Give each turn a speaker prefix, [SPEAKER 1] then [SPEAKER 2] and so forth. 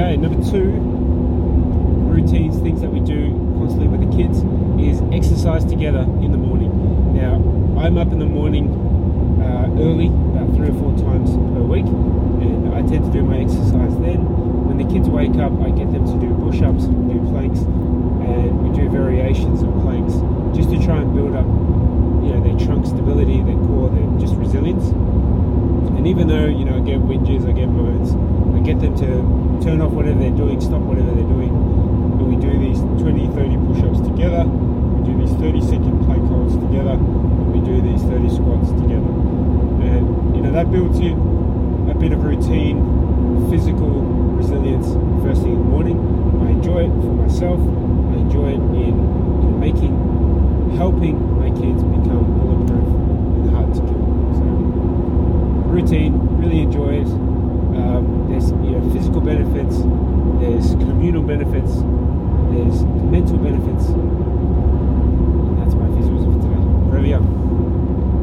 [SPEAKER 1] Okay, number two, routines, things that we do constantly with the kids is exercise together in the morning. Now, I'm up in the morning uh, early, about three or four times per week, and I tend to do my exercise then. When the kids wake up, I get them to do push ups, do planks, and we do variations of planks just to try and build up you know, their trunk stability, their core, their just resilience. And even though, you know, I get whinges, I get moans, I get them to turn off whatever they're doing, stop whatever they're doing. We do these 20, 30 push-ups together, we do these 30 second plank holds together, and we do these 30 squats together. And, you know, that builds you a bit of routine, physical resilience first thing in the morning. I enjoy it for myself. I enjoy it in, in making, helping my kids become bulletproof and hard to kill. So, routine, really enjoy it. Um, there's you know, physical benefits, there's mental benefits,